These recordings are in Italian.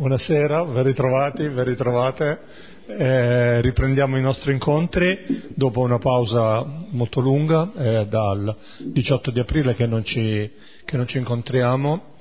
Buonasera, ben ritrovati, ben ritrovate. Eh, riprendiamo i nostri incontri dopo una pausa molto lunga, eh, dal 18 di aprile che non ci, che non ci incontriamo.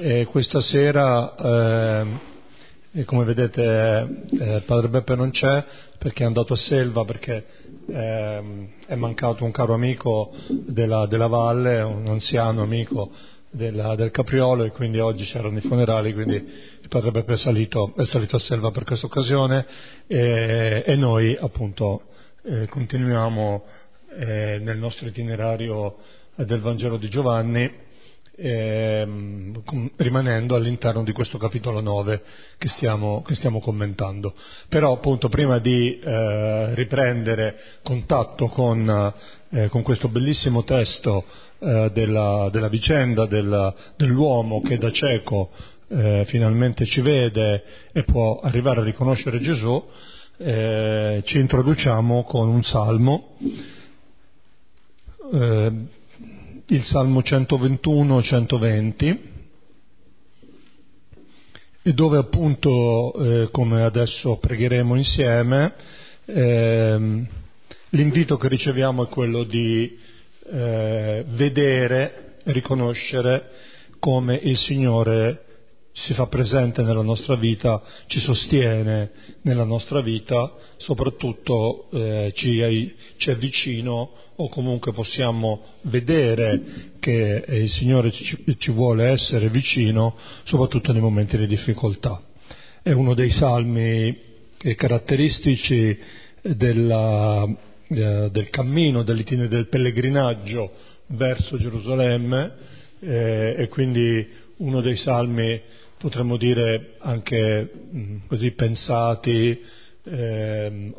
E questa sera, eh, come vedete, eh, Padre Beppe non c'è perché è andato a Selva, perché ehm, è mancato un caro amico della, della valle, un anziano amico della, del Capriolo e quindi oggi c'erano i funerali, quindi il padre Beppe è salito, è salito a Selva per questa occasione. E, e noi appunto eh, continuiamo eh, nel nostro itinerario del Vangelo di Giovanni ehm, rimanendo all'interno di questo capitolo 9 che stiamo, che stiamo commentando. Però appunto prima di eh, riprendere contatto con, eh, con, questo bellissimo testo eh, della, della, vicenda della, dell'uomo che da cieco eh, finalmente ci vede e può arrivare a riconoscere Gesù, eh, ci introduciamo con un salmo eh, il Salmo 121-120 e dove appunto, eh, come adesso pregheremo insieme, eh, l'invito che riceviamo è quello di eh, vedere, riconoscere come il Signore si fa presente nella nostra vita, ci sostiene nella nostra vita, soprattutto eh, ci, ci, è vicino o comunque possiamo vedere che il Signore ci, ci, vuole essere vicino, soprattutto nei momenti di difficoltà. È uno dei salmi caratteristici della, eh, del cammino, dell'itinerario del pellegrinaggio verso Gerusalemme eh, e quindi uno dei salmi potremmo dire anche mh, così pensati, eh,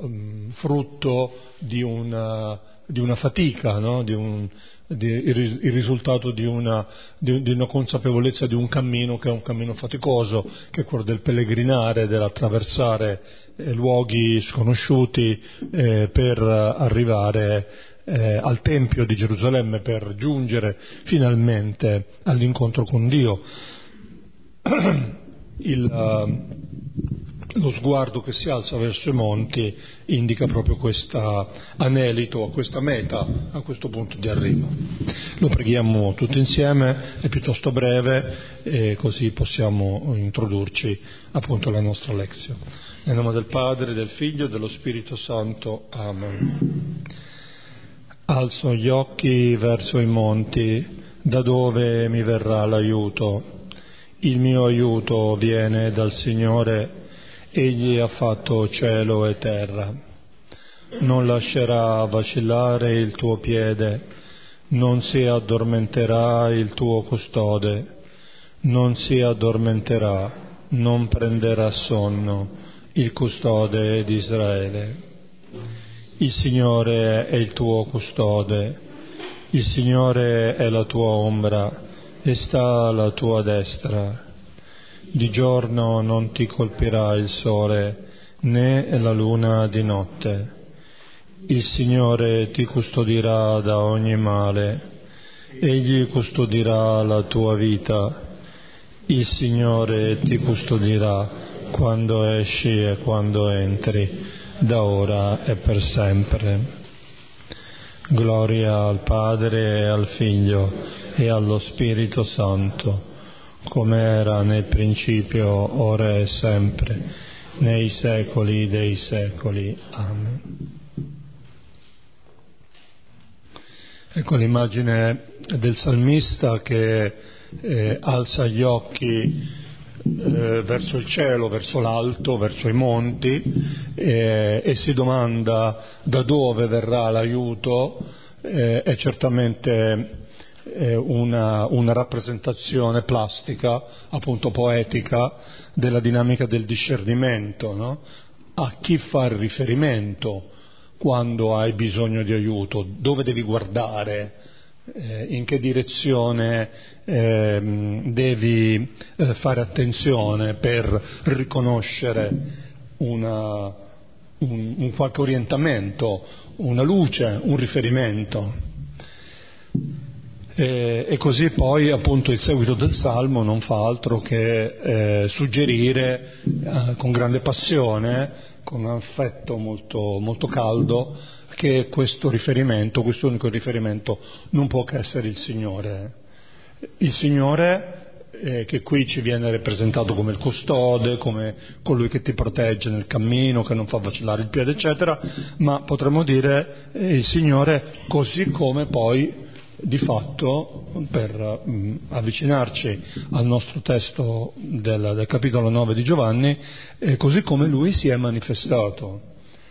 frutto di una, di una fatica, no? di un, di, il, il, risultato di una, di una, consapevolezza di un cammino che è un cammino faticoso, che è quello del pellegrinare, dell'attraversare eh, luoghi sconosciuti eh, per arrivare eh, al Tempio di Gerusalemme, per giungere finalmente all'incontro con Dio. Il, uh, lo sguardo che si alza verso i monti indica proprio questo anelito, questa meta, a questo punto di arrivo. Lo preghiamo tutti insieme, è piuttosto breve e così possiamo introdurci appunto alla nostra lezione. Nel nome del Padre, del Figlio e dello Spirito Santo. Amen. Alzo gli occhi verso i monti, da dove mi verrà l'aiuto? Il mio aiuto viene dal Signore, Egli ha fatto cielo e terra. Non lascerà vacillare il tuo piede, non si addormenterà il tuo custode, non si addormenterà, non prenderà sonno il custode di Israele. Il Signore è il tuo custode, il Signore è la tua ombra e sta alla tua destra. Di giorno non ti colpirà il sole, né la luna di notte. Il Signore ti custodirà da ogni male, Egli custodirà la tua vita. Il Signore ti custodirà quando esci e quando entri, da ora e per sempre. Gloria al Padre e al Figlio e allo Spirito Santo, come era nel principio, ora e sempre, nei secoli dei secoli. Amen. Ecco l'immagine del salmista che eh, alza gli occhi verso il cielo, verso l'alto, verso i monti eh, e si domanda da dove verrà l'aiuto, eh, è certamente una, una, rappresentazione plastica, appunto poetica, della dinamica del discernimento, no? a chi fare riferimento quando hai bisogno di aiuto, dove devi guardare, eh, in che direzione eh, devi fare attenzione per riconoscere una, un, un qualche orientamento, una luce, un riferimento. E, e, così poi appunto il seguito del Salmo non fa altro che eh, suggerire eh, con grande passione, con un affetto molto, molto caldo, che questo riferimento, questo unico riferimento, non può che essere il Signore. Il Signore eh, che qui ci viene rappresentato come il custode, come colui che ti protegge nel cammino, che non fa vacillare il piede, eccetera, ma potremmo dire eh, il Signore così come poi di fatto, per mh, mm, avvicinarci al nostro testo del, del capitolo 9 di Giovanni, eh, così come lui si è manifestato,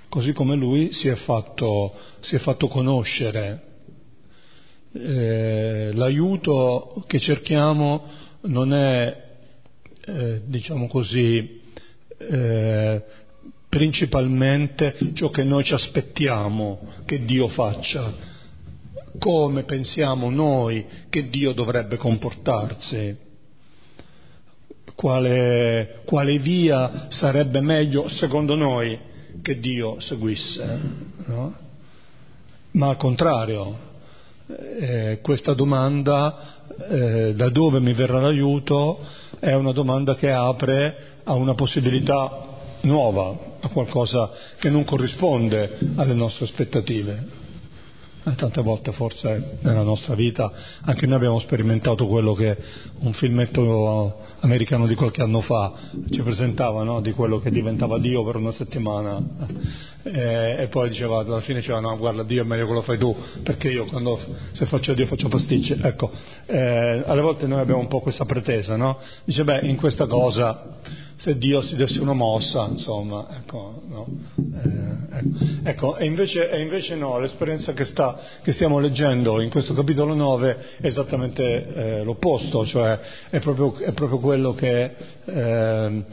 così come lui si è fatto, si è fatto conoscere. Eh, l'aiuto che cerchiamo non è, eh, diciamo così, eh, principalmente ciò che noi ci aspettiamo che Dio faccia, come pensiamo noi che Dio dovrebbe comportarsi, quale, quale via sarebbe meglio secondo noi che Dio seguisse, no? ma al contrario, eh, questa domanda eh, da dove mi verrà l'aiuto è una domanda che apre a una possibilità nuova, a qualcosa che non corrisponde alle nostre aspettative. Eh, tante volte forse nella nostra vita anche noi abbiamo sperimentato quello che un filmetto americano di qualche anno fa ci presentava, no? di quello che diventava Dio per una settimana eh, e poi diceva, alla fine diceva no guarda Dio è meglio che lo fai tu perché io quando se faccio Dio faccio pasticci. Ecco, eh, alle volte noi abbiamo un po' questa pretesa, no? Dice beh in questa cosa se Dio si desse una mossa, insomma, ecco, no? eh, ecco. ecco e, invece, e, invece, no, l'esperienza che, sta, che, stiamo leggendo in questo capitolo 9 è esattamente eh, l'opposto, cioè è proprio, è proprio quello che eh,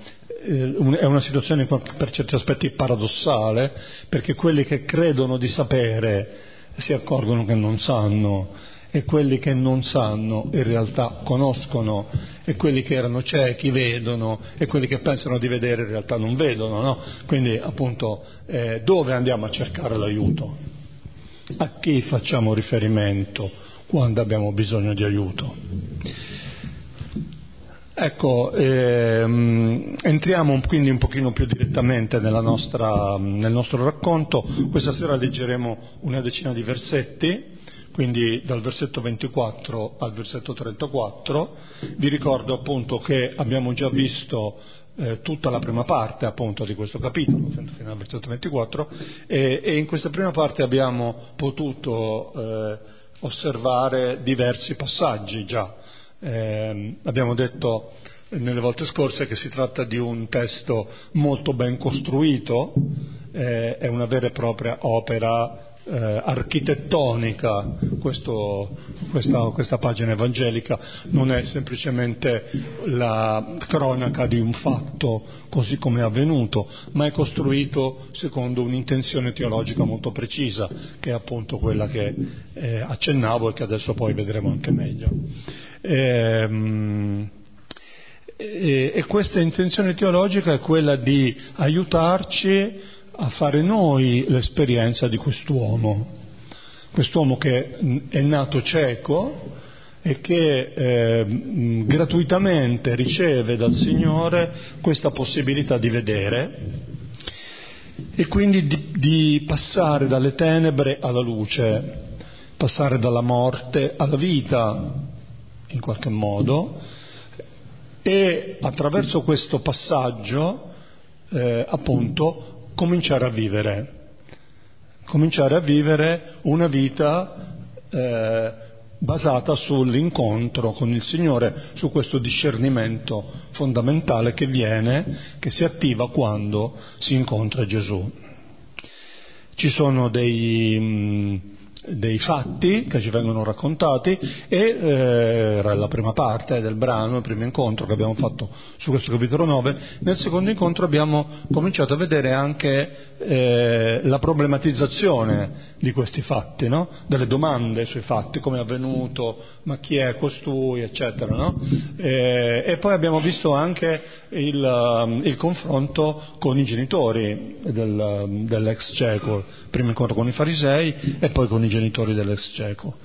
è una situazione per certi aspetti paradossale, perché quelli che credono di sapere si accorgono che non sanno e quelli che non sanno in realtà conoscono e quelli che erano ciechi vedono e quelli che pensano di vedere in realtà non vedono, no? Quindi appunto eh, dove andiamo a cercare l'aiuto? A chi facciamo riferimento quando abbiamo bisogno di aiuto? Ecco, ehm, entriamo quindi un pochino più direttamente nostra, nel nostro racconto. Questa sera leggeremo una decina di versetti quindi dal versetto 24 al versetto 34. Vi ricordo appunto che abbiamo già visto eh, tutta la prima parte appunto di questo capitolo, fino al versetto 24, e, e in questa prima parte abbiamo potuto eh, osservare diversi passaggi già. Eh, abbiamo detto nelle volte scorse che si tratta di un testo molto ben costruito, eh, è una vera e propria opera eh, architettonica questo, questa, questa, pagina evangelica, non è semplicemente la cronaca di un fatto così come è avvenuto, ma è costruito secondo un'intenzione teologica molto precisa, che è appunto quella che eh, accennavo e che adesso poi vedremo anche meglio. Ehm, e, e questa intenzione teologica è quella di aiutarci a fare noi l'esperienza di quest'uomo, quest'uomo che è nato cieco e che eh, gratuitamente riceve dal Signore questa possibilità di vedere e quindi di, di passare dalle tenebre alla luce, passare dalla morte alla vita in qualche modo. E attraverso questo passaggio eh, appunto cominciare a vivere, cominciare a vivere una vita eh, basata sull'incontro con il Signore, su questo discernimento fondamentale che viene, che si attiva quando si incontra Gesù. Ci sono dei, mm, dei fatti che ci vengono raccontati e eh, la prima parte del brano, il primo incontro che abbiamo fatto su questo capitolo 9, nel secondo incontro abbiamo cominciato a vedere anche eh, la problematizzazione di questi fatti, no? delle domande sui fatti, come è avvenuto, ma chi è costui, eccetera. No? Eh, e poi abbiamo visto anche il, um, il confronto con i genitori del, um, dell'ex cieco, primo incontro con i farisei e poi con i genitori dell'ex cieco.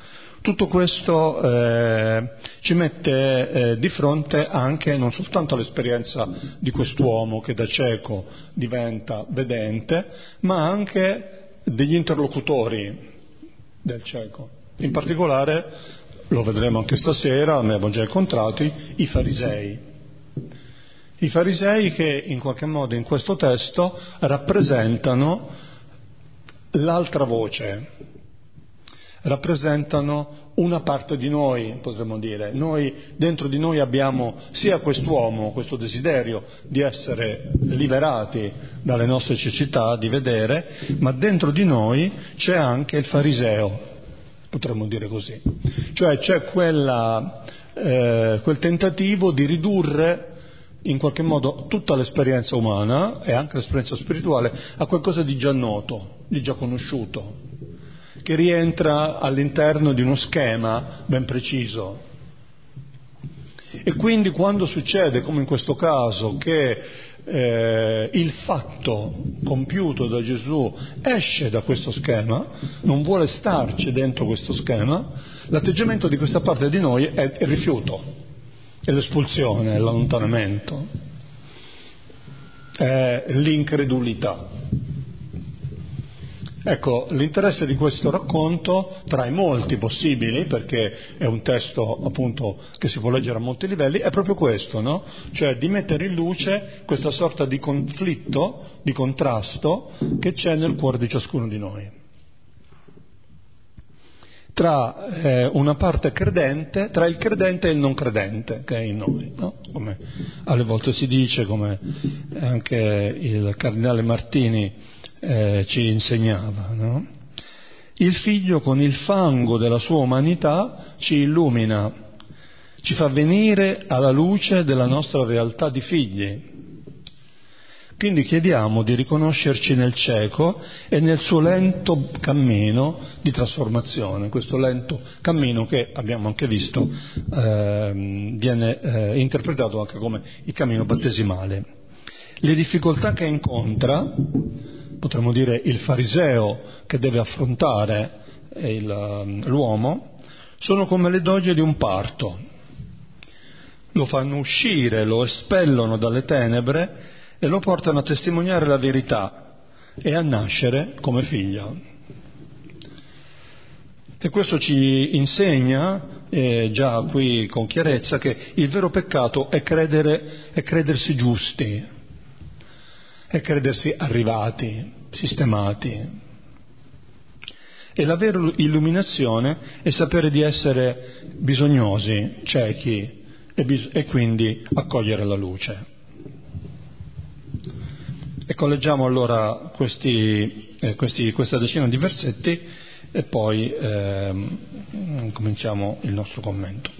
Tutto questo eh, ci mette eh, di fronte anche non soltanto all'esperienza di quest'uomo che da cieco diventa vedente, ma anche degli interlocutori del cieco. In particolare, lo vedremo anche stasera, ne abbiamo già incontrati, i farisei. I farisei che in qualche modo in questo testo rappresentano l'altra voce, rappresentano una parte di noi, potremmo dire. Noi, dentro di noi abbiamo sia quest'uomo, questo desiderio di essere liberati dalle nostre cecità, di vedere, ma dentro di noi c'è anche il fariseo, potremmo dire così. Cioè c'è quella, eh, quel tentativo di ridurre in qualche modo tutta l'esperienza umana e anche l'esperienza spirituale a qualcosa di già noto, di già conosciuto, che rientra all'interno di uno schema ben preciso. E quindi quando succede, come in questo caso, che eh, il fatto compiuto da Gesù esce da questo schema, non vuole starci dentro questo schema, l'atteggiamento di questa parte di noi è il rifiuto, è l'espulsione, è l'allontanamento, è l'incredulità. Ecco, l'interesse di questo racconto, tra i molti possibili, perché è un testo appunto che si può leggere a molti livelli, è proprio questo, no? Cioè di mettere in luce questa sorta di conflitto, di contrasto che c'è nel cuore di ciascuno di noi. Tra eh, una parte credente, tra il credente e il non credente che è in noi, no? Come alle volte si dice, come anche il cardinale Martini eh, ci insegnava. No? Il figlio con il fango della sua umanità ci illumina, ci fa venire alla luce della nostra realtà di figli. Quindi chiediamo di riconoscerci nel cieco e nel suo lento cammino di trasformazione, questo lento cammino che abbiamo anche visto eh, viene eh, interpretato anche come il cammino battesimale. Le difficoltà che incontra potremmo dire il fariseo che deve affrontare il, um, l'uomo, sono come le doglie di un parto. Lo fanno uscire, lo espellono dalle tenebre e lo portano a testimoniare la verità e a nascere come figlio. E questo ci insegna, eh, già qui con chiarezza, che il vero peccato è, credere, è credersi giusti, è credersi arrivati, sistemati. E la vera illuminazione è sapere di essere bisognosi, ciechi e, bis- e quindi accogliere la luce. Ecco, leggiamo allora questi, eh, questi, questa decina di versetti e poi eh, cominciamo il nostro commento.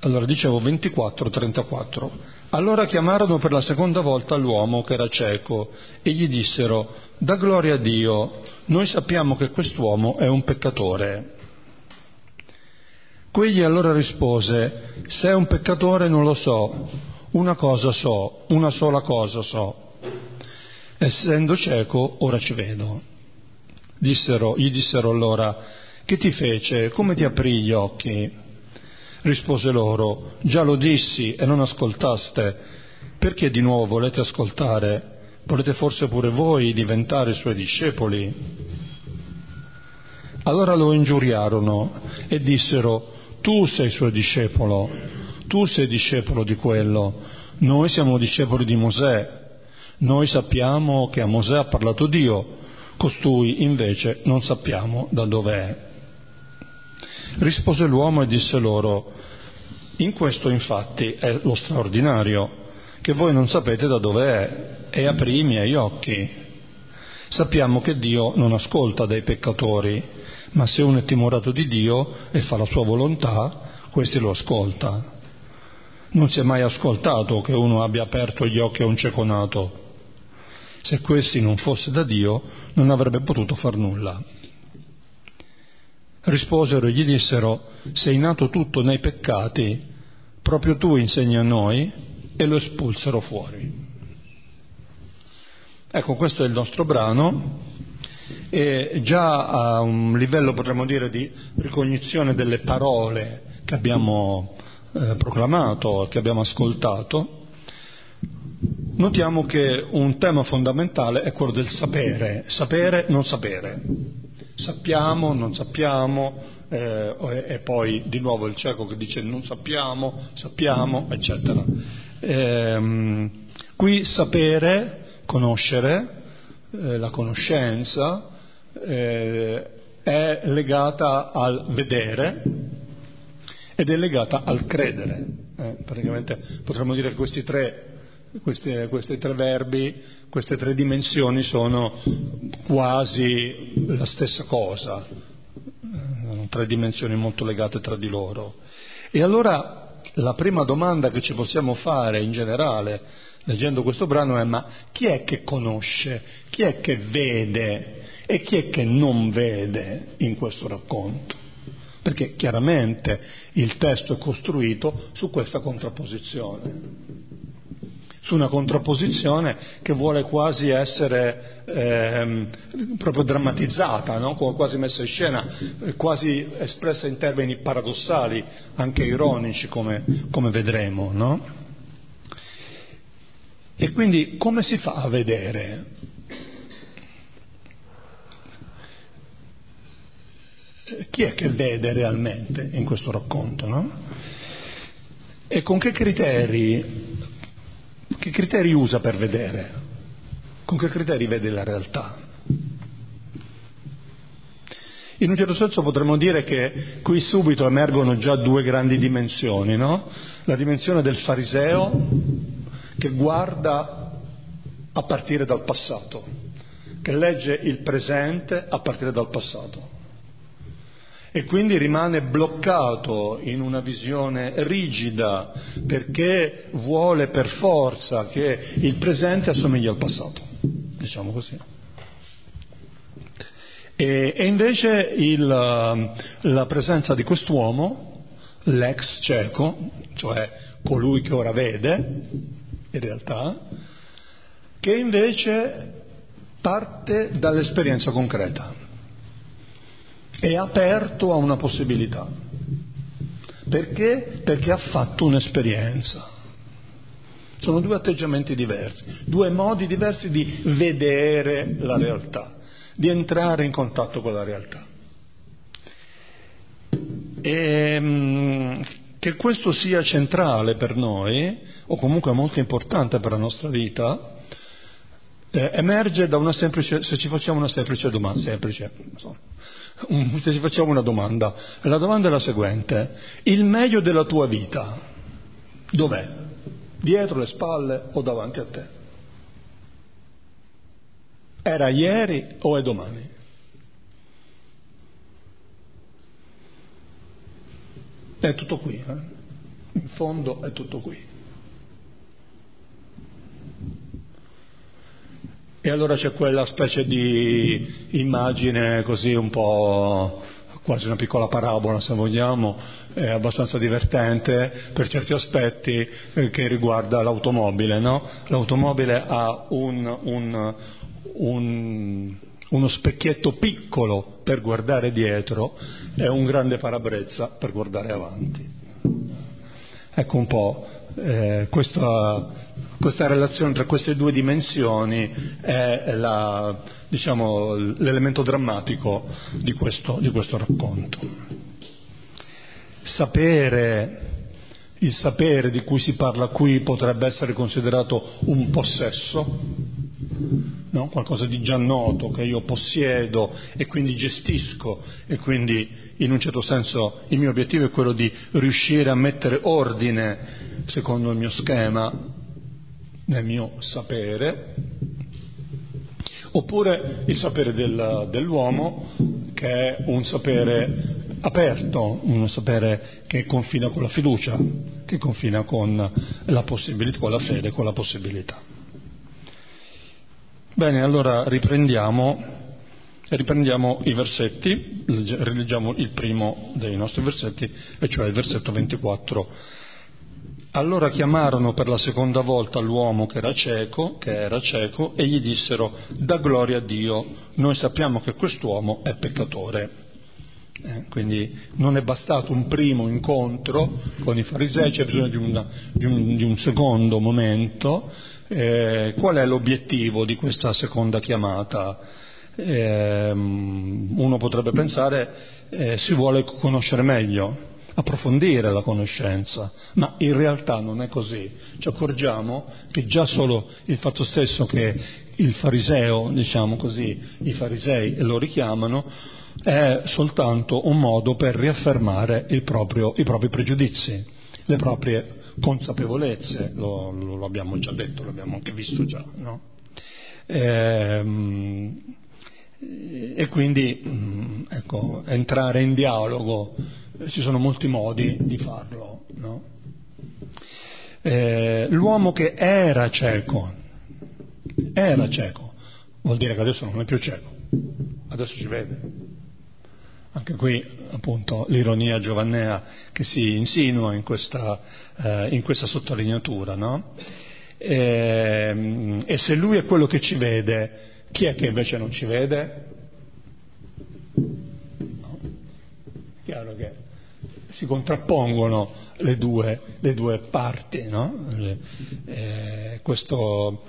Allora dicevo 24-34. Allora chiamarono per la seconda volta l'uomo che era cieco e gli dissero, da gloria a Dio, noi sappiamo che quest'uomo è un peccatore. Quegli allora rispose, se è un peccatore non lo so, una cosa so, una sola cosa so. Essendo cieco, ora ci vedo. Dissero, gli dissero allora, che ti fece? Come ti aprì gli occhi? Rispose loro, già lo dissi e non ascoltaste, perché di nuovo volete ascoltare? Volete forse pure voi diventare suoi discepoli? Allora lo ingiuriarono e dissero, tu sei suo discepolo, tu sei discepolo di quello, noi siamo discepoli di Mosè, noi sappiamo che a Mosè ha parlato Dio, costui invece non sappiamo da dove è. Rispose l'uomo e disse loro, in questo infatti è lo straordinario, che voi non sapete da dove è, e aprì i miei occhi. Sappiamo che Dio non ascolta dai peccatori, ma se uno è timorato di Dio e fa la sua volontà, questi lo ascolta. Non si è mai ascoltato che uno abbia aperto gli occhi a un cieco nato. Se questi non fosse da Dio, non avrebbe potuto far nulla. Risposero e gli dissero, sei nato tutto nei peccati, proprio tu insegni a noi, e lo espulsero fuori. Ecco, questo è il nostro brano E già a un livello, potremmo dire, di ricognizione delle parole che abbiamo eh, proclamato, che abbiamo ascoltato, notiamo che un tema fondamentale è quello del sapere, sapere, non sapere. Sappiamo, non sappiamo, eh, e poi di nuovo il cieco che dice non sappiamo, sappiamo, eccetera. Eh, qui sapere, conoscere, eh, la conoscenza eh, è legata al vedere ed è legata al credere. Eh, praticamente potremmo dire che questi tre questi, questi tre verbi, queste tre dimensioni sono quasi la stessa cosa, sono tre dimensioni molto legate tra di loro. E allora la prima domanda che ci possiamo fare in generale leggendo questo brano è ma chi è che conosce, chi è che vede e chi è che non vede in questo racconto? Perché chiaramente il testo è costruito su questa contrapposizione su una contrapposizione che vuole quasi essere ehm, proprio drammatizzata, no? quasi messa in scena, quasi espressa in termini paradossali, anche ironici come, come vedremo. No? E quindi come si fa a vedere? Chi è che vede realmente in questo racconto? No? E con che criteri che criteri usa per vedere? Con che criteri vede la realtà? In un certo senso potremmo dire che qui subito emergono già due grandi dimensioni, no? La dimensione del fariseo che guarda a partire dal passato, che legge il presente a partire dal passato e quindi rimane bloccato in una visione rigida perché vuole per forza che il presente assomigli al passato, diciamo così. E, e invece il, la presenza di quest'uomo, l'ex cieco, cioè colui che ora vede, in realtà, che invece parte dall'esperienza concreta è aperto a una possibilità. Perché? Perché ha fatto un'esperienza. Sono due atteggiamenti diversi, due modi diversi di vedere la realtà, di entrare in contatto con la realtà. E, ehm, che questo sia centrale per noi, o comunque molto importante per la nostra vita, eh, emerge da una semplice, se ci facciamo una semplice domanda, semplice, so, se ci facciamo una domanda, la domanda è la seguente, il meglio della tua vita dov'è? Dietro le spalle o davanti a te? Era ieri o è domani? È tutto qui, eh? in fondo è tutto qui. E allora c'è quella specie di immagine così un po' quasi una piccola parabola se vogliamo, è abbastanza divertente per certi aspetti eh, che riguarda l'automobile. No? L'automobile ha un, un, un, uno specchietto piccolo per guardare dietro e un grande parabrezza per guardare avanti. Ecco un po' eh, questa, questa, relazione tra queste due dimensioni è la, diciamo, l'elemento drammatico di questo, di questo racconto. Sapere, il sapere di cui si parla qui potrebbe essere considerato un possesso, no? qualcosa di già noto che io possiedo e quindi gestisco e quindi in un certo senso il mio obiettivo è quello di riuscire a mettere ordine secondo il mio schema nel mio sapere, oppure il sapere del, dell'uomo che è un sapere aperto, un sapere che confina con la fiducia, che confina con la con la fede, con la possibilità. Bene, allora riprendiamo, riprendiamo i versetti, rileggiamo il primo dei nostri versetti, e cioè il versetto 24 Allora chiamarono per la seconda volta l'uomo che era cieco, che era cieco, e gli dissero: Da gloria a Dio, noi sappiamo che quest'uomo è peccatore. Eh, quindi non è bastato un primo incontro con i farisei, c'è bisogno di, una, di, un, di un, secondo momento. Eh, qual è l'obiettivo di questa seconda chiamata? Eh, uno potrebbe pensare eh, si vuole conoscere meglio, approfondire la conoscenza, ma in realtà non è così. Ci accorgiamo che già solo il fatto stesso che il fariseo, diciamo così, i farisei lo richiamano, è soltanto un modo per riaffermare proprio, i propri pregiudizi, le proprie consapevolezze, lo, lo, abbiamo già detto, l'abbiamo anche visto già, no? ehm, e quindi mm, ecco, entrare in dialogo, ci sono molti modi di farlo. No? Eh, l'uomo che era cieco, era cieco, vuol dire che adesso non è più cieco, adesso ci vede. Anche qui appunto l'ironia giovannea che si insinua in questa, eh, in questa sottolineatura. No? E, ehm, e se lui è quello che ci vede, chi è che invece non ci vede? Chiaro che si contrappongono le due, le due parti, no? eh, questo,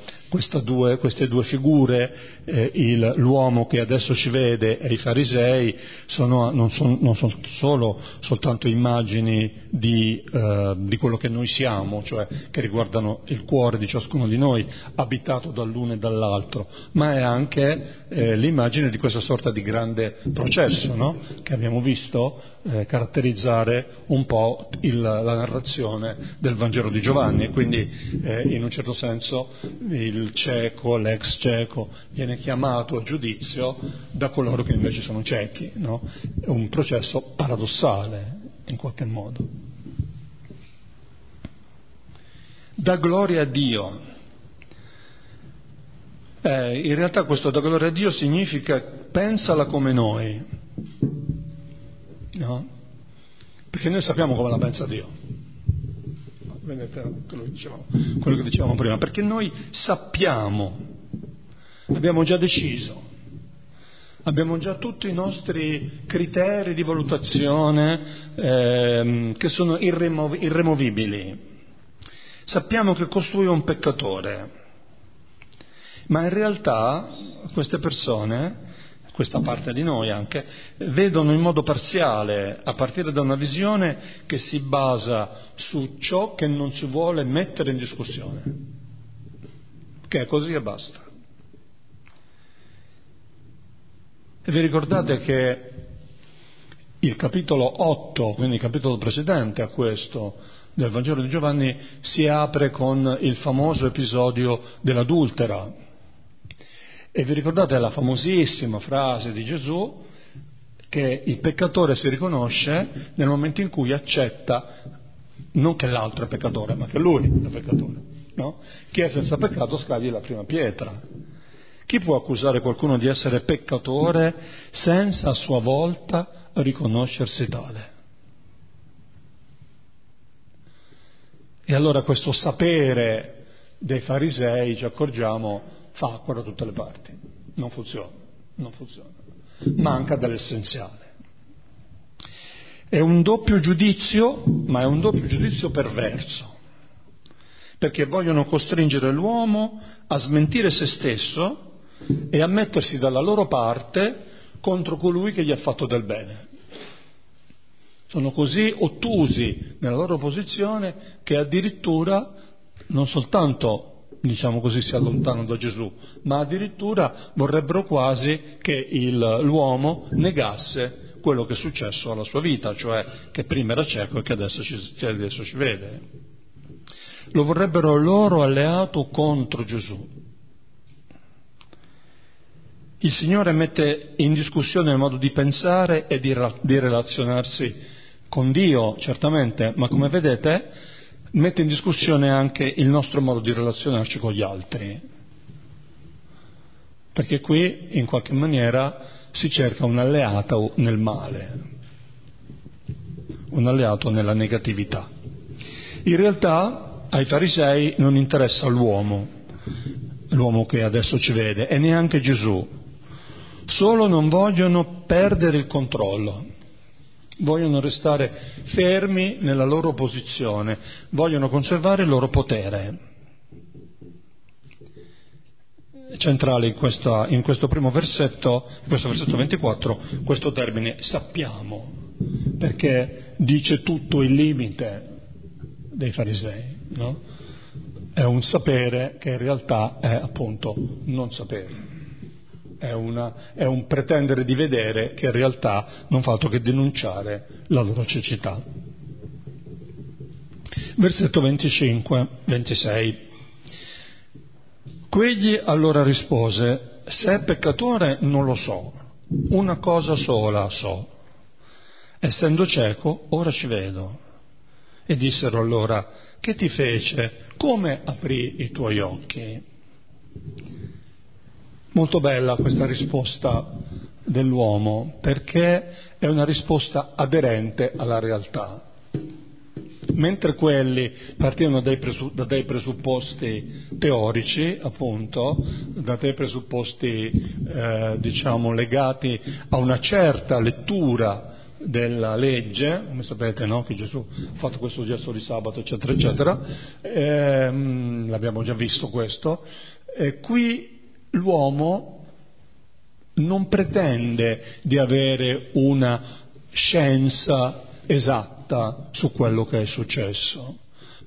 due, queste due figure, eh, il, l'uomo che adesso ci vede e i farisei, sono, non sono non son solo soltanto immagini di, eh, di, quello che noi siamo, cioè che riguardano il cuore di ciascuno di noi, abitato dall'uno e dall'altro, ma è anche eh, l'immagine di questa sorta di grande processo no? che abbiamo visto eh, caratterizzare un po' il, la narrazione del Vangelo di Giovanni e quindi eh, in un certo senso il cieco, l'ex cieco viene chiamato a giudizio da coloro che invece sono ciechi, no? È un processo paradossale in qualche modo. Da gloria a Dio. Eh, in realtà questo da gloria a Dio significa pensala come noi, no? Perché noi sappiamo come la pensa Dio. Vedete quello che, dicevamo, quello che dicevamo prima, perché noi sappiamo, abbiamo già deciso, abbiamo già tutti i nostri criteri di valutazione ehm, che sono irremov- irremovibili. Sappiamo che costui è un peccatore, ma in realtà queste persone questa parte di noi anche, vedono in modo parziale, a partire da una visione che si basa su ciò che non si vuole mettere in discussione, che è così e basta. E vi ricordate che il capitolo 8, quindi il capitolo precedente a questo del Vangelo di Giovanni, si apre con il famoso episodio dell'adultera, e vi ricordate la famosissima frase di Gesù che il peccatore si riconosce nel momento in cui accetta non che l'altro è peccatore, ma che lui è peccatore. No? Chi è senza peccato scagli la prima pietra. Chi può accusare qualcuno di essere peccatore senza a sua volta riconoscersi tale? E allora questo sapere dei farisei, ci accorgiamo, fa acqua da tutte le parti. Non funziona, non funziona. Manca dell'essenziale. È un doppio giudizio, ma è un doppio giudizio perverso, perché vogliono costringere l'uomo a smentire se stesso e a mettersi dalla loro parte contro colui che gli ha fatto del bene. Sono così ottusi nella loro posizione che addirittura non soltanto diciamo così, si allontanano da Gesù, ma addirittura vorrebbero quasi che il, l'uomo negasse quello che è successo alla sua vita, cioè che prima era cieco e che adesso ci, adesso ci vede. Lo vorrebbero loro alleato contro Gesù. Il Signore mette in discussione il modo di pensare e di, di relazionarsi con Dio, certamente, ma come vedete mette in discussione anche il nostro modo di relazionarci con gli altri, perché qui in qualche maniera si cerca un alleato nel male, un alleato nella negatività. In realtà ai farisei non interessa l'uomo, l'uomo che adesso ci vede, e neanche Gesù. Solo non vogliono perdere il controllo, vogliono restare fermi nella loro posizione, vogliono conservare il loro potere. Centrale in, questa, in questo primo versetto, in questo versetto 24, questo termine sappiamo, perché dice tutto il limite dei farisei, no? È un sapere che in realtà è appunto non sapere. È, una, è, un pretendere di vedere che in realtà non fa altro che denunciare la loro cecità. Versetto 25, 26. Quegli allora rispose, se è peccatore non lo so, una cosa sola so, essendo cieco ora ci vedo. E dissero allora, che ti fece? Come aprì i tuoi occhi? Molto bella questa risposta dell'uomo perché è una risposta aderente alla realtà. Mentre quelli partivano dai da dei presupposti teorici, appunto, da dei presupposti eh, diciamo legati a una certa lettura della legge, come sapete no? che Gesù ha fatto questo gesto di sabato, eccetera, eccetera, ehm, l'abbiamo già visto questo, e qui l'uomo non pretende di avere una scienza esatta su quello che è successo,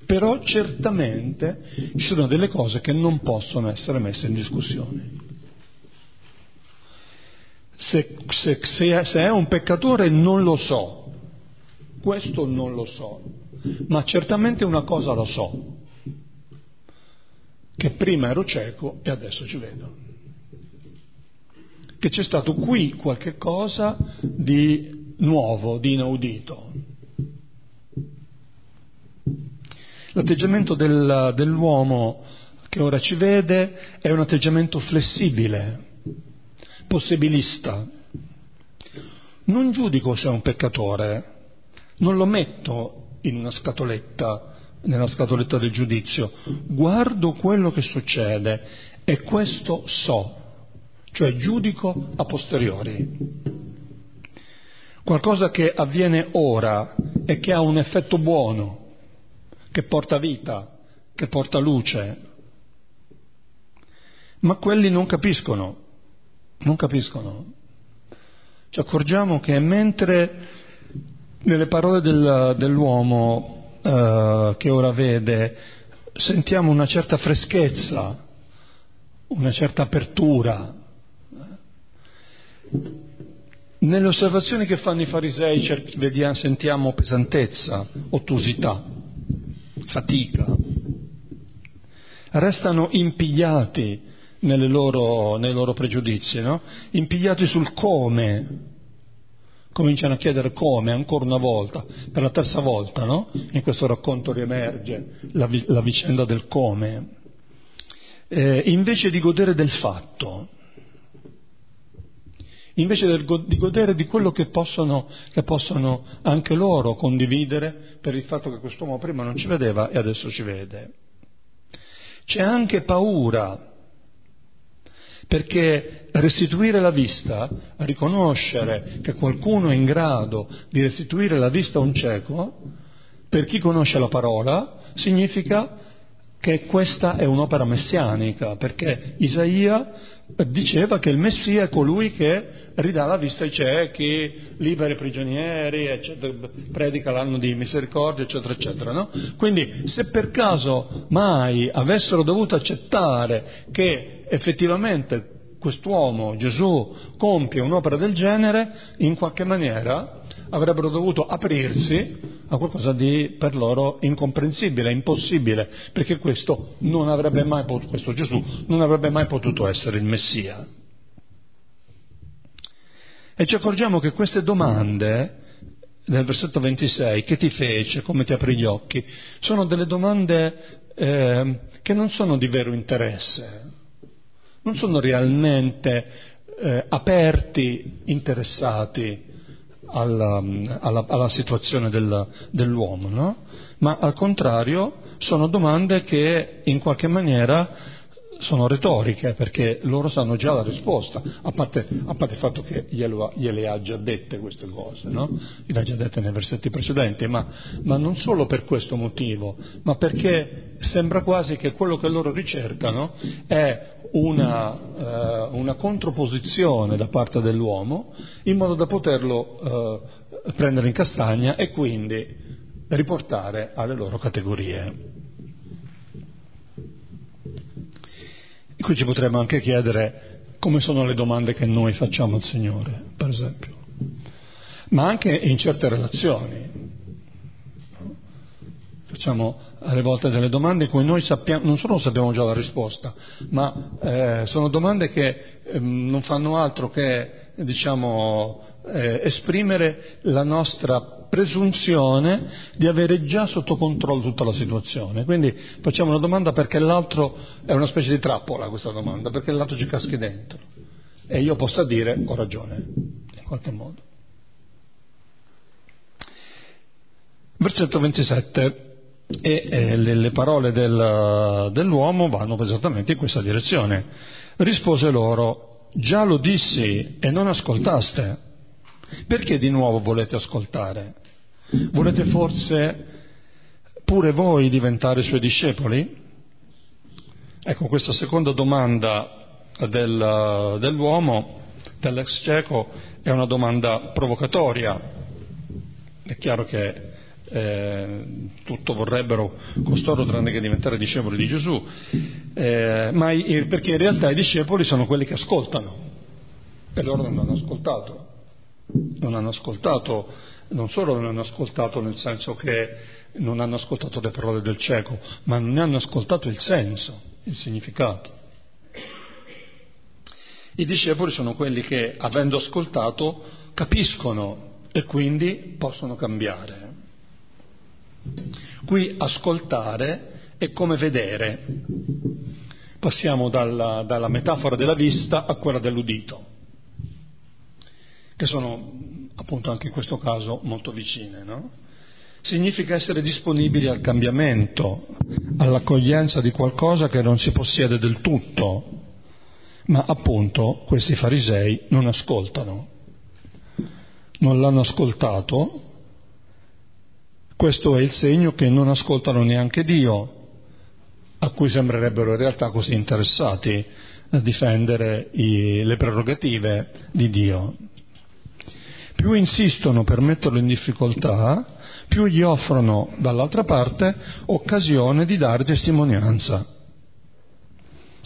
però certamente ci sono delle cose che non possono essere messe in discussione. Se, se, se, se è un peccatore non lo so, questo non lo so, ma certamente una cosa lo so, che prima ero cieco e adesso ci vedo. Che c'è stato qui qualche cosa di nuovo, di inaudito. L'atteggiamento del, dell'uomo che ora ci vede è un atteggiamento flessibile, possibilista. Non giudico se è un peccatore, non lo metto in una scatoletta, nella scatoletta del giudizio, guardo quello che succede e questo so, cioè giudico a posteriori. Qualcosa che avviene ora e che ha un effetto buono, che porta vita, che porta luce. Ma quelli non capiscono non capiscono. Ci accorgiamo che mentre nelle parole del, dell'uomo eh, che ora vede sentiamo una certa freschezza, una certa apertura, nelle osservazioni che fanno i farisei vediamo, sentiamo pesantezza, ottusità, fatica. Restano impigliati loro, nei loro pregiudizi, no? impigliati sul come, cominciano a chiedere come ancora una volta, per la terza volta, no? in questo racconto riemerge la, la vicenda del come, eh, invece di godere del fatto, invece del, di godere di quello che possono, che possono anche loro condividere per il fatto che quest'uomo prima non ci vedeva e adesso ci vede. C'è anche paura perché restituire la vista, riconoscere che qualcuno è in grado di restituire la vista a un cieco, per chi conosce la parola, significa che questa è un'opera messianica, perché Isaia diceva che il Messia è colui che ridà la vista ai ciechi, libera i prigionieri, eccetera, predica l'anno di misericordia, eccetera, eccetera. No? Quindi se per caso mai avessero dovuto accettare che effettivamente quest'uomo, Gesù, compie un'opera del genere, in qualche maniera avrebbero dovuto aprirsi a qualcosa di per loro incomprensibile, impossibile, perché questo, non potuto, questo Gesù non avrebbe mai potuto essere il Messia. E ci accorgiamo che queste domande, nel versetto 26, che ti fece, come ti aprì gli occhi, sono delle domande eh, che non sono di vero interesse, non sono realmente eh, aperti, interessati alla, alla, alla situazione del, dell'uomo, no? ma al contrario sono domande che in qualche maniera sono retoriche perché loro sanno già la risposta, a parte, a parte il fatto che glielo, gliele ha già dette queste cose, no? le ha già dette nei versetti precedenti, ma, ma, non solo per questo motivo, ma perché sembra quasi che quello che loro ricercano è una, eh, una controposizione da parte dell'uomo in modo da poterlo eh, prendere in castagna e quindi riportare alle loro categorie. Qui ci potremmo anche chiedere come sono le domande che noi facciamo al Signore, per esempio, ma anche in certe relazioni. Facciamo alle volte delle domande cui noi sappiamo, non solo sappiamo già la risposta, ma eh, sono domande che eh, non fanno altro che diciamo, eh, esprimere la nostra presunzione di avere già sotto controllo tutta la situazione. Quindi facciamo una domanda perché l'altro è una specie di trappola questa domanda, perché l'altro ci caschi dentro. E io possa dire ho ragione, in qualche modo. Versetto 27. E eh, le, le, parole del, dell'uomo vanno esattamente in questa direzione. Rispose loro, già lo dissi e non ascoltaste. Perché di nuovo volete ascoltare? Volete forse pure voi diventare suoi discepoli? Ecco, questa seconda domanda del, dell'uomo, dell'ex cieco, è una domanda provocatoria. È chiaro che eh, tutto vorrebbero costoro tranne che diventare discepoli di Gesù, eh, ma i, perché in realtà i discepoli sono quelli che ascoltano e loro non hanno ascoltato, non hanno ascoltato non solo non hanno ascoltato nel senso che non hanno ascoltato le parole del cieco, ma non ne hanno ascoltato il senso, il significato. I discepoli sono quelli che, avendo ascoltato, capiscono e quindi possono cambiare. Qui ascoltare è come vedere. Passiamo dalla, dalla metafora della vista a quella dell'udito, che sono appunto anche in questo caso molto vicine, no? Significa essere disponibili al cambiamento, all'accoglienza di qualcosa che non si possiede del tutto, ma appunto questi farisei non ascoltano, non l'hanno ascoltato, questo è il segno che non ascoltano neanche Dio, a cui sembrerebbero in realtà così interessati a difendere i, le prerogative di Dio più insistono per metterlo in difficoltà, più gli offrono dall'altra parte occasione di dare testimonianza.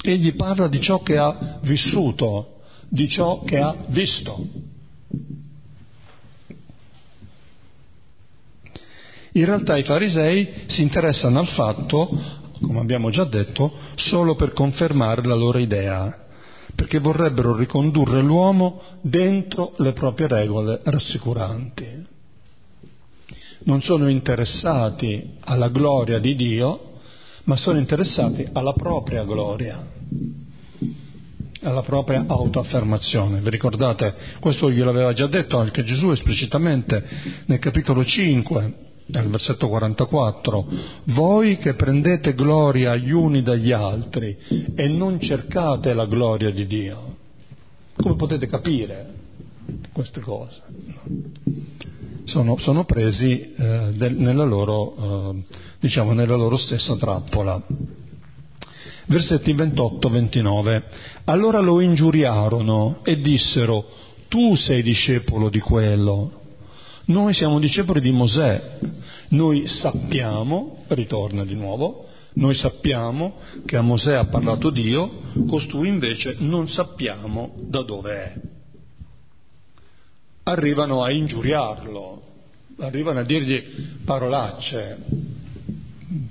Egli parla di ciò che ha vissuto, di ciò che ha visto. In realtà i farisei si interessano al fatto, come abbiamo già detto, solo per confermare la loro idea perché vorrebbero ricondurre l'uomo dentro le proprie regole rassicuranti. Non sono interessati alla gloria di Dio, ma sono interessati alla propria gloria, alla propria autoaffermazione. Vi ricordate, questo glielo aveva già detto anche Gesù esplicitamente nel capitolo 5, nel versetto 44, voi che prendete gloria gli uni dagli altri e non cercate la gloria di Dio, come potete capire queste cose? Sono, sono presi eh, del, nella, loro, eh, diciamo, nella loro stessa trappola. Versetti 28-29. Allora lo ingiuriarono e dissero, tu sei discepolo di quello noi siamo discepoli di Mosè, noi sappiamo, ritorna di nuovo, noi sappiamo che a Mosè ha parlato Dio, costui invece non sappiamo da dove è. Arrivano a ingiuriarlo, arrivano a dirgli parolacce.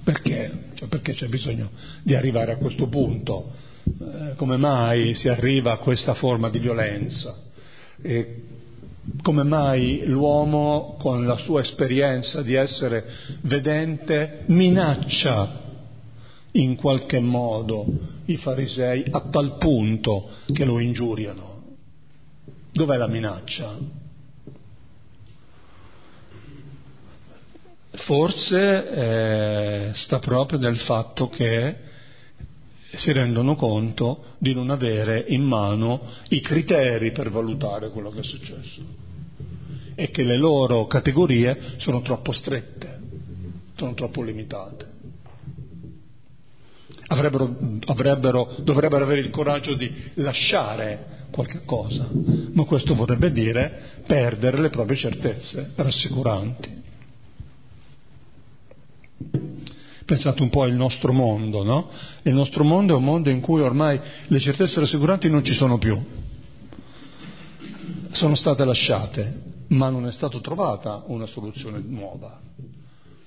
Perché? Cioè perché c'è bisogno di arrivare a questo punto? Eh, come mai si arriva a questa forma di violenza? E come mai l'uomo, con la sua esperienza di essere vedente, minaccia in qualche modo i farisei a tal punto che lo ingiuriano. Dov'è la minaccia? Forse eh, sta proprio nel fatto che si rendono conto di non avere in mano i criteri per valutare quello che è successo e che le loro categorie sono troppo strette, sono troppo limitate. Avrebbero, avrebbero, dovrebbero avere il coraggio di lasciare qualche cosa, ma questo vorrebbe dire perdere le proprie certezze rassicuranti. Pensate un po' al nostro mondo, no? Il nostro mondo è un mondo in cui ormai le certezze rassicuranti non ci sono più. Sono state lasciate, ma non è stata trovata una soluzione nuova,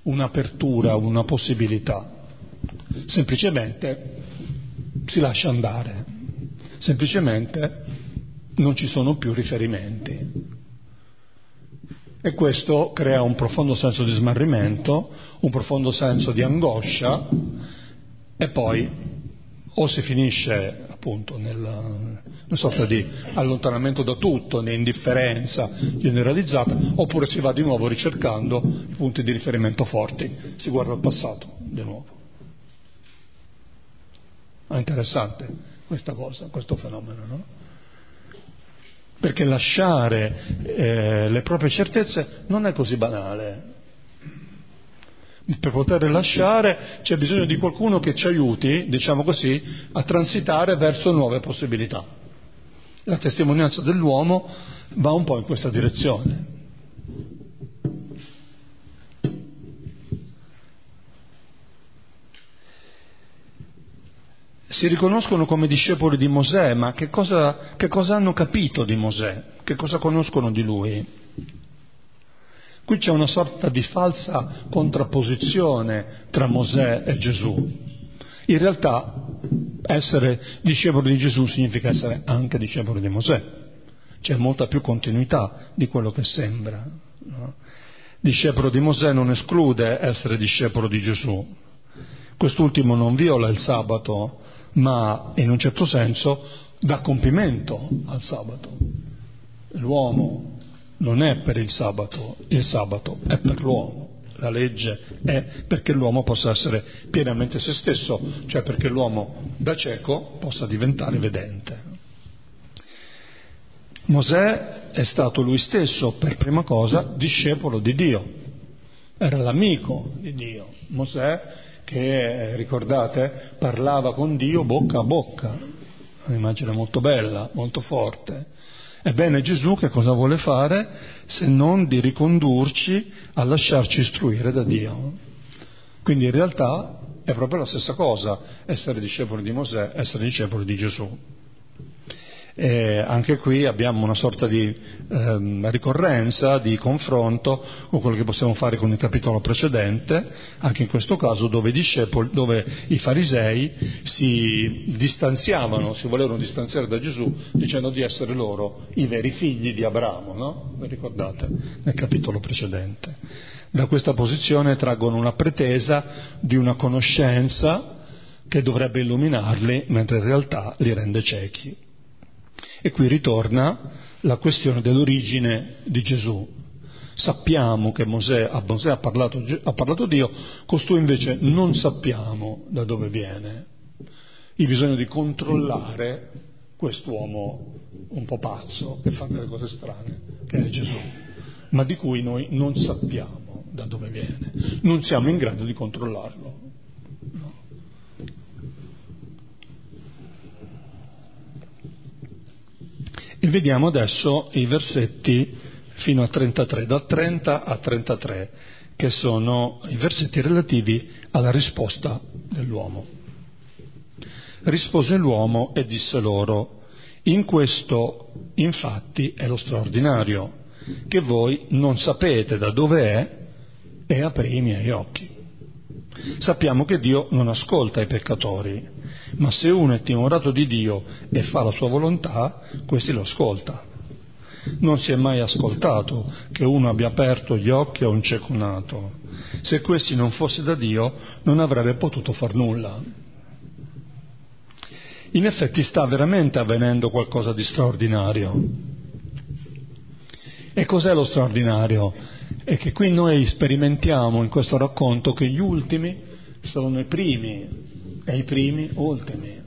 un'apertura, una possibilità. Semplicemente si lascia andare, semplicemente non ci sono più riferimenti. E questo crea un profondo senso di smarrimento, un profondo senso di angoscia e poi o si finisce appunto nella, una sorta di allontanamento da tutto, indifferenza generalizzata, oppure si va di nuovo ricercando punti di riferimento forti, si guarda al passato di nuovo. È interessante questa cosa, questo fenomeno, no? Perché lasciare eh, le proprie certezze non è così banale. Per poter lasciare c'è bisogno di qualcuno che ci aiuti, diciamo così, a transitare verso nuove possibilità. La testimonianza dell'uomo va un po' in questa direzione. Si riconoscono come discepoli di Mosè, ma che cosa, che cosa hanno capito di Mosè? Che cosa conoscono di lui? Qui c'è una sorta di falsa contrapposizione tra Mosè e Gesù. In realtà essere discepoli di Gesù significa essere anche discepoli di Mosè. C'è molta più continuità di quello che sembra. No? Discepolo di Mosè non esclude essere discepolo di Gesù. Quest'ultimo non viola il sabato, ma in un certo senso dà compimento al sabato. L'uomo non è per il sabato, il sabato è per l'uomo. La legge è perché l'uomo possa essere pienamente se stesso, cioè perché l'uomo da cieco possa diventare vedente. Mosè è stato lui stesso, per prima cosa, discepolo di Dio, era l'amico di Dio. Mosè che, ricordate, parlava con Dio bocca a bocca, un'immagine molto bella, molto forte. Ebbene Gesù che cosa vuole fare se non di ricondurci a lasciarci istruire da Dio? Quindi in realtà è proprio la stessa cosa essere discepoli di Mosè, essere discepoli di Gesù. E anche qui abbiamo una sorta di eh, ricorrenza, di confronto con quello che possiamo fare con il capitolo precedente, anche in questo caso dove i, discepoli, dove i farisei si distanziavano, si volevano distanziare da Gesù dicendo di essere loro i veri figli di Abramo, no? Vi ricordate nel capitolo precedente? Da questa posizione traggono una pretesa di una conoscenza che dovrebbe illuminarli, mentre in realtà li rende ciechi. E qui ritorna la questione dell'origine di Gesù. Sappiamo che Mosè, a Mosè ha parlato, ha parlato Dio, costui invece non sappiamo da dove viene. Il bisogno di controllare quest'uomo un po' pazzo che fa delle cose strane, che è Gesù, ma di cui noi non sappiamo da dove viene, non siamo in grado di controllarlo. E vediamo adesso i versetti fino a 33, da 30 a 33, che sono i versetti relativi alla risposta dell'uomo. Rispose l'uomo e disse loro, in questo infatti è lo straordinario, che voi non sapete da dove è e aprì i miei occhi. Sappiamo che Dio non ascolta i peccatori, ma se uno è timorato di Dio e fa la sua volontà, questi lo ascolta. Non si è mai ascoltato che uno abbia aperto gli occhi a un cieco nato. Se questi non fosse da Dio, non avrebbe potuto far nulla. In effetti sta veramente avvenendo qualcosa di straordinario. E cos'è lo straordinario? è che qui noi sperimentiamo in questo racconto che gli ultimi sono i primi e i primi ultimi,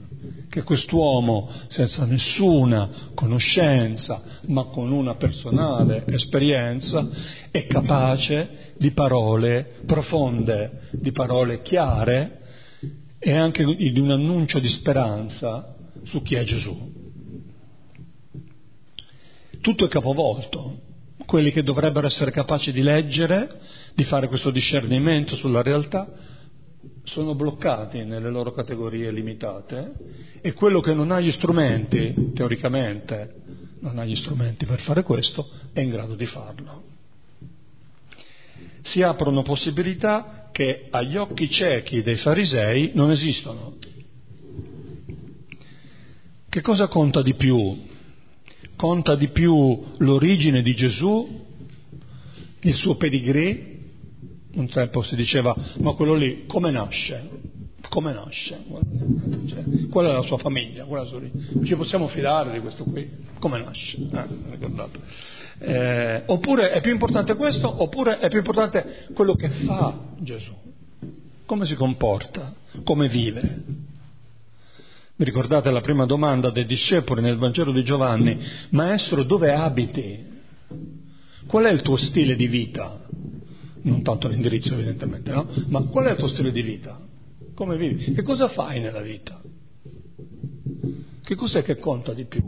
che quest'uomo senza nessuna conoscenza ma con una personale esperienza è capace di parole profonde, di parole chiare e anche di un annuncio di speranza su chi è Gesù. Tutto è capovolto. Quelli che dovrebbero essere capaci di leggere, di fare questo discernimento sulla realtà, sono bloccati nelle loro categorie limitate e quello che non ha gli strumenti, teoricamente, non ha gli strumenti per fare questo, è in grado di farlo. Si aprono possibilità che agli occhi ciechi dei farisei non esistono. Che cosa conta di più? Conta di più l'origine di Gesù, il suo pedigree? Un tempo si diceva, ma quello lì come nasce? Come nasce? Cioè, qual è la sua famiglia? La sua Ci possiamo fidare di questo qui? Come nasce? Eh, eh, oppure è più importante questo, oppure è più importante quello che fa Gesù. Come si comporta? Come vive? Vi ricordate la prima domanda dei discepoli nel Vangelo di Giovanni? Maestro, dove abiti? Qual è il tuo stile di vita? Non tanto l'indirizzo evidentemente, no? Ma qual è il tuo stile di vita? Come vivi? Che cosa fai nella vita? Che cos'è che conta di più?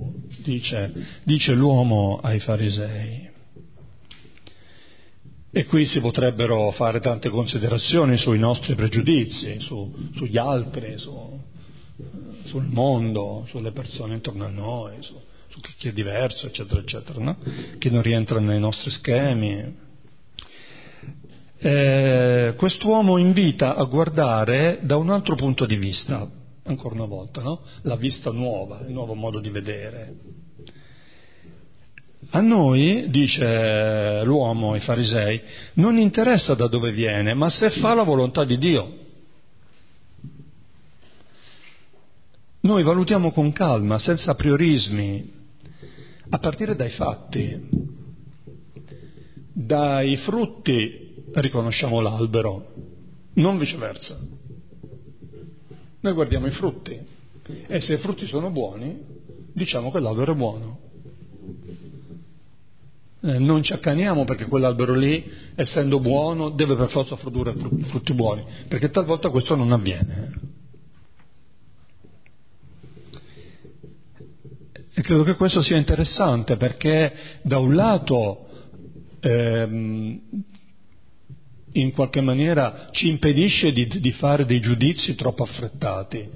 Dice, dice l'uomo ai farisei. E qui si potrebbero fare tante considerazioni sui nostri pregiudizi, su, sugli altri, su, sul mondo, sulle persone intorno a noi, su, su chi è diverso, eccetera, eccetera, no? chi non rientra nei nostri schemi. Eh, quest'uomo invita a guardare da un altro punto di vista, ancora una volta, no? la vista nuova, il nuovo modo di vedere. A noi, dice l'uomo ai farisei, non interessa da dove viene, ma se fa la volontà di Dio. Noi valutiamo con calma, senza priorismi, a partire dai fatti. Dai frutti riconosciamo l'albero, non viceversa. Noi guardiamo i frutti e se i frutti sono buoni, diciamo che l'albero è buono. Eh, non ci accaniamo perché quell'albero lì, essendo buono, deve per forza produrre frutti buoni, perché talvolta questo non avviene. E credo che questo sia interessante perché da un lato ehm, in qualche maniera ci impedisce di, di fare dei giudizi troppo affrettati,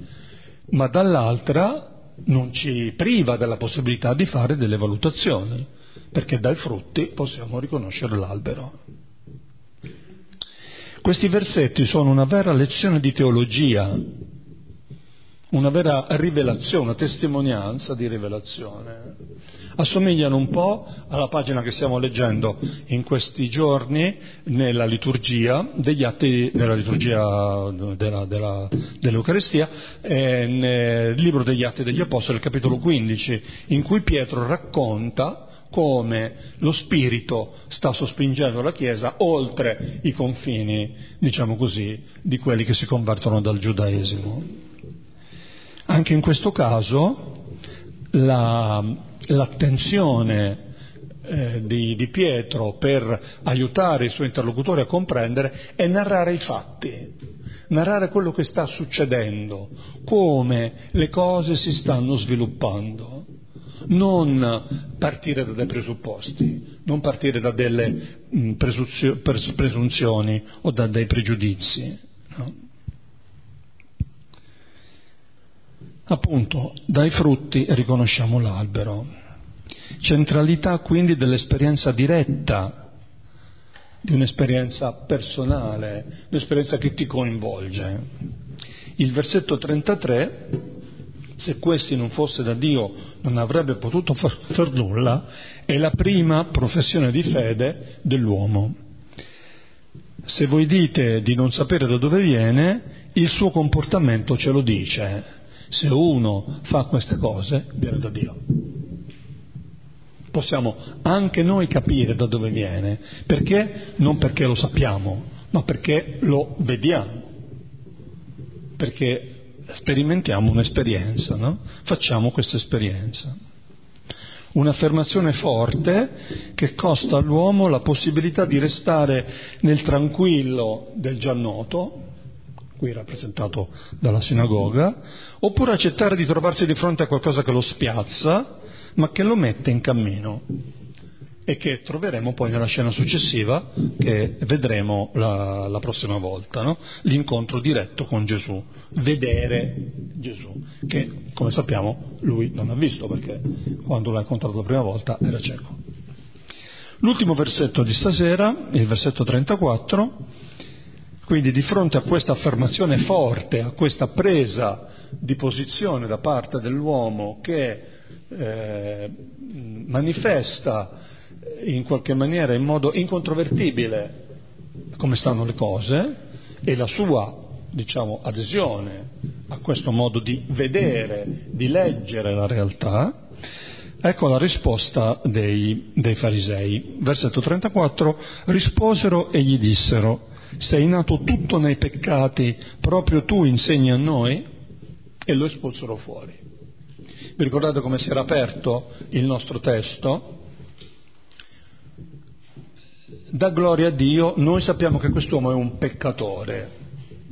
ma dall'altra non ci priva della possibilità di fare delle valutazioni, perché dai frutti possiamo riconoscere l'albero. Questi versetti sono una vera lezione di teologia una vera rivelazione, una testimonianza di rivelazione. Assomigliano un po' alla pagina che stiamo leggendo in questi giorni nella liturgia degli atti nella liturgia della, della, dell'Eucaristia, eh, nel libro degli atti degli Apostoli, capitolo 15, in cui Pietro racconta come lo Spirito sta sospingendo la Chiesa oltre i confini, diciamo così, di quelli che si convertono dal giudaesimo. Anche in questo caso la, l'attenzione eh, di, di, Pietro per aiutare il suo interlocutore a comprendere è narrare i fatti, narrare quello che sta succedendo, come le cose si stanno sviluppando, non partire da dei presupposti, non partire da delle mh, presunzioni o da dei pregiudizi. No? Appunto, dai frutti riconosciamo l'albero. Centralità quindi dell'esperienza diretta, di un'esperienza personale, un'esperienza che ti coinvolge. Il versetto 33, se questi non fosse da Dio non avrebbe potuto far, far nulla, è la prima professione di fede dell'uomo. Se voi dite di non sapere da dove viene, il suo comportamento ce lo dice se uno fa queste cose, viene da Dio. possiamo anche noi capire da dove viene, perché? Non perché lo sappiamo, ma perché lo vediamo, perché sperimentiamo un'esperienza, no? facciamo questa esperienza. Un'affermazione forte che costa all'uomo la possibilità di restare nel tranquillo del già noto, qui rappresentato dalla sinagoga, oppure accettare di trovarsi di fronte a qualcosa che lo spiazza, ma che lo mette in cammino e che troveremo poi nella scena successiva che vedremo la, la prossima volta, no? l'incontro diretto con Gesù, vedere Gesù, che come sappiamo lui non ha visto perché quando l'ha incontrato la prima volta era cieco. L'ultimo versetto di stasera, il versetto 34, quindi di fronte a questa affermazione forte, a questa presa di posizione da parte dell'uomo che eh, manifesta in qualche maniera in modo incontrovertibile come stanno le cose e la sua diciamo, adesione a questo modo di vedere, di leggere la realtà, ecco la risposta dei, dei farisei. Versetto 34, risposero e gli dissero, sei nato tutto nei peccati, proprio tu insegni a noi? E lo espulsero fuori. Vi ricordate come si era aperto il nostro testo? dà gloria a Dio, noi sappiamo che quest'uomo è un peccatore.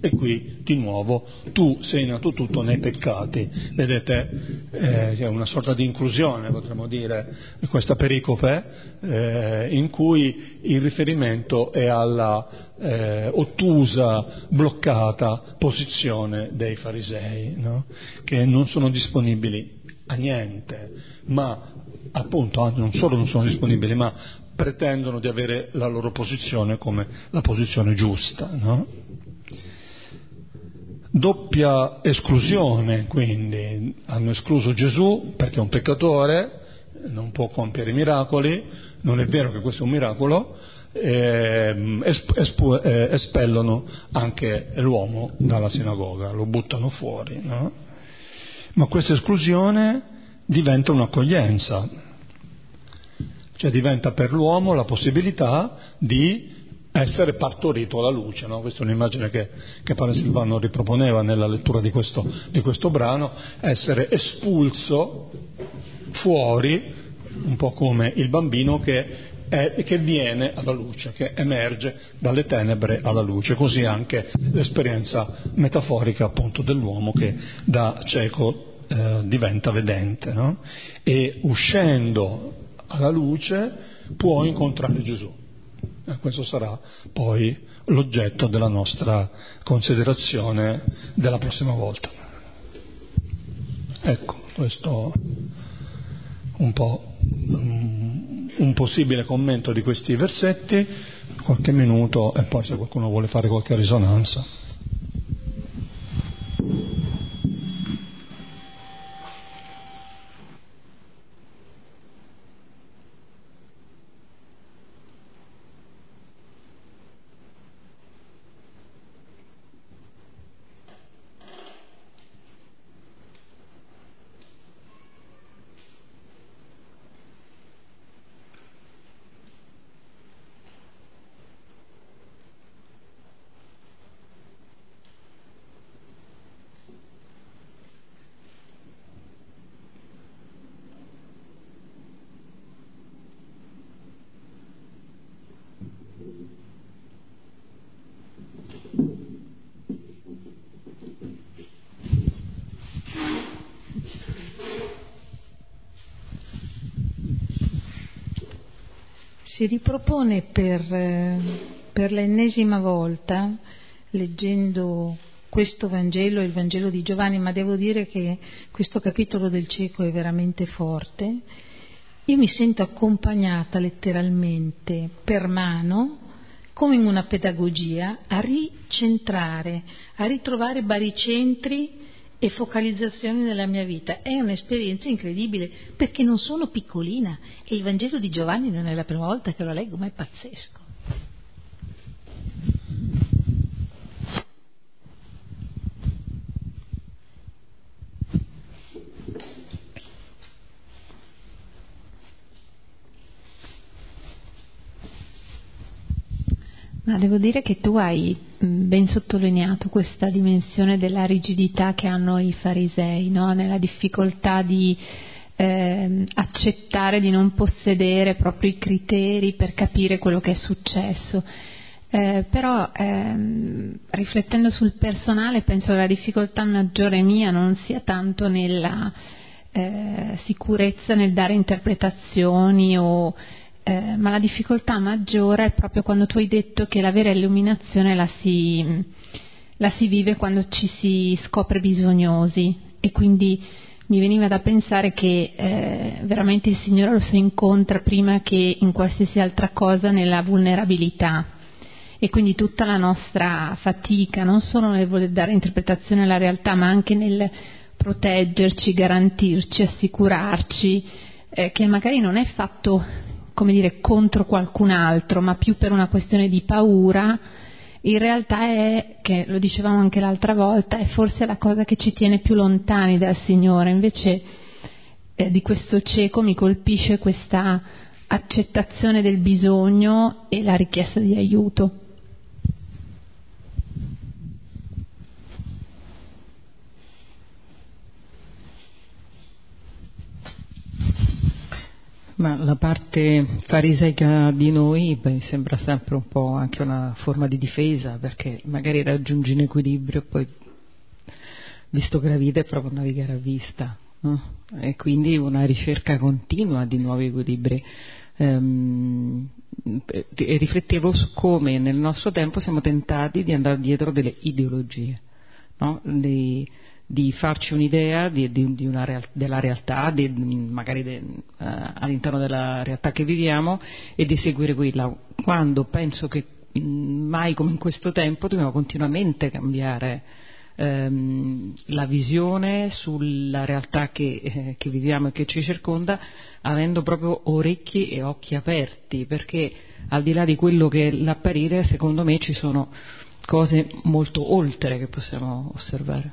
E qui di nuovo tu sei nato tutto nei peccati. Vedete, eh, è una sorta di inclusione, potremmo dire, questa pericope, eh, in cui il riferimento è alla eh, ottusa, bloccata posizione dei farisei, no? che non sono disponibili a niente, ma appunto non solo non sono disponibili, ma pretendono di avere la loro posizione come la posizione giusta. No? Doppia esclusione, quindi hanno escluso Gesù perché è un peccatore, non può compiere miracoli, non è vero che questo è un miracolo, eh, espu- eh, espellono anche l'uomo dalla sinagoga, lo buttano fuori. No? Ma questa esclusione diventa un'accoglienza, cioè diventa per l'uomo la possibilità di essere partorito alla luce. No? Questa è un'immagine che, che Padre Silvano riproponeva nella lettura di questo, di questo brano, essere espulso fuori, un po' come il bambino che, è, che viene alla luce, che emerge dalle tenebre alla luce. Così anche l'esperienza metaforica appunto dell'uomo che da cieco eh, diventa vedente. No? E uscendo alla luce può incontrare Gesù. E questo sarà poi l'oggetto della nostra considerazione della prossima volta. Ecco, questo un po' un possibile commento di questi versetti, qualche minuto e poi se qualcuno vuole fare qualche risonanza. Si ripropone per, per l'ennesima volta, leggendo questo Vangelo, il Vangelo di Giovanni, ma devo dire che questo capitolo del cieco è veramente forte. Io mi sento accompagnata letteralmente per mano, come in una pedagogia, a ricentrare, a ritrovare baricentri e focalizzazioni nella mia vita. È un'esperienza incredibile perché non sono piccolina e il Vangelo di Giovanni non è la prima volta che lo leggo, ma è pazzesco. Ma devo dire che tu hai ben sottolineato questa dimensione della rigidità che hanno i farisei, no? nella difficoltà di eh, accettare di non possedere proprio i criteri per capire quello che è successo. Eh, però ehm, riflettendo sul personale penso che la difficoltà maggiore mia non sia tanto nella eh, sicurezza nel dare interpretazioni o eh, ma la difficoltà maggiore è proprio quando tu hai detto che la vera illuminazione la si, la si vive quando ci si scopre bisognosi. E quindi mi veniva da pensare che eh, veramente il Signore lo si incontra prima che in qualsiasi altra cosa nella vulnerabilità. E quindi tutta la nostra fatica non solo nel voler dare interpretazione alla realtà ma anche nel proteggerci, garantirci, assicurarci eh, che magari non è fatto come dire, contro qualcun altro, ma più per una questione di paura, in realtà è, che lo dicevamo anche l'altra volta, è forse la cosa che ci tiene più lontani dal Signore. Invece eh, di questo cieco mi colpisce questa accettazione del bisogno e la richiesta di aiuto. Ma la parte fariseica di noi beh, sembra sempre un po' anche una forma di difesa, perché magari raggiungi un equilibrio e poi, visto che la vita è proprio navigare a vista, no? e quindi una ricerca continua di nuovi equilibri. Ehm, e riflettevo su come nel nostro tempo siamo tentati di andare dietro delle ideologie, no? Dei, di farci un'idea di, di, di real, della realtà, di, magari uh, all'interno della realtà che viviamo e di seguire quella, quando penso che mh, mai come in questo tempo dobbiamo continuamente cambiare ehm, la visione sulla realtà che, eh, che, viviamo e che ci circonda, avendo proprio orecchi e occhi aperti, perché al di là di quello che è l'apparire, secondo me ci sono cose molto oltre che possiamo osservare.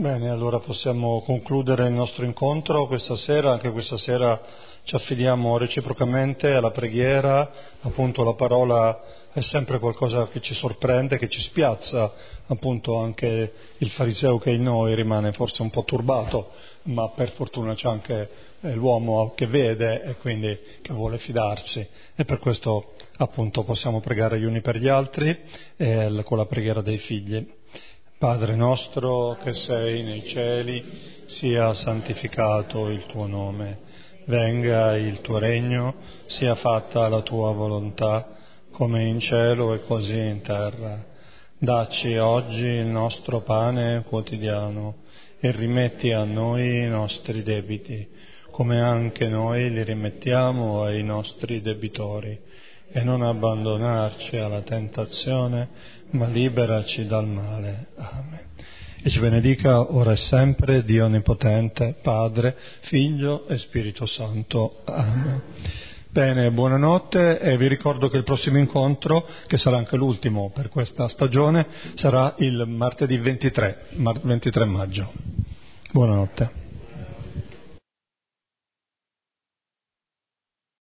Bene, allora possiamo concludere il nostro incontro questa sera, anche questa sera ci affidiamo reciprocamente alla preghiera, appunto la parola è sempre qualcosa che ci sorprende, che ci spiazza, appunto anche il fariseo che è in noi rimane forse un po' turbato, ma per fortuna c'è anche eh, l'uomo che vede e quindi che vuole fidarsi. E per questo appunto possiamo pregare gli uni per gli altri eh, con la preghiera dei figli. Padre nostro che sei nei cieli, sia santificato il tuo nome, venga il tuo regno, sia fatta la tua volontà, come in cielo e così in terra. Dacci oggi il nostro pane quotidiano e rimetti a noi i nostri debiti, come anche noi li rimettiamo ai nostri debitori, e non abbandonarci alla tentazione, ma liberaci dal male. Amen. E ci benedica ora e sempre Dio Onnipotente, Padre, Figlio e Spirito Santo. Amen. Bene, buonanotte e vi ricordo che il prossimo incontro, che sarà anche l'ultimo per questa stagione, sarà il martedì 23, 23 maggio. Buonanotte.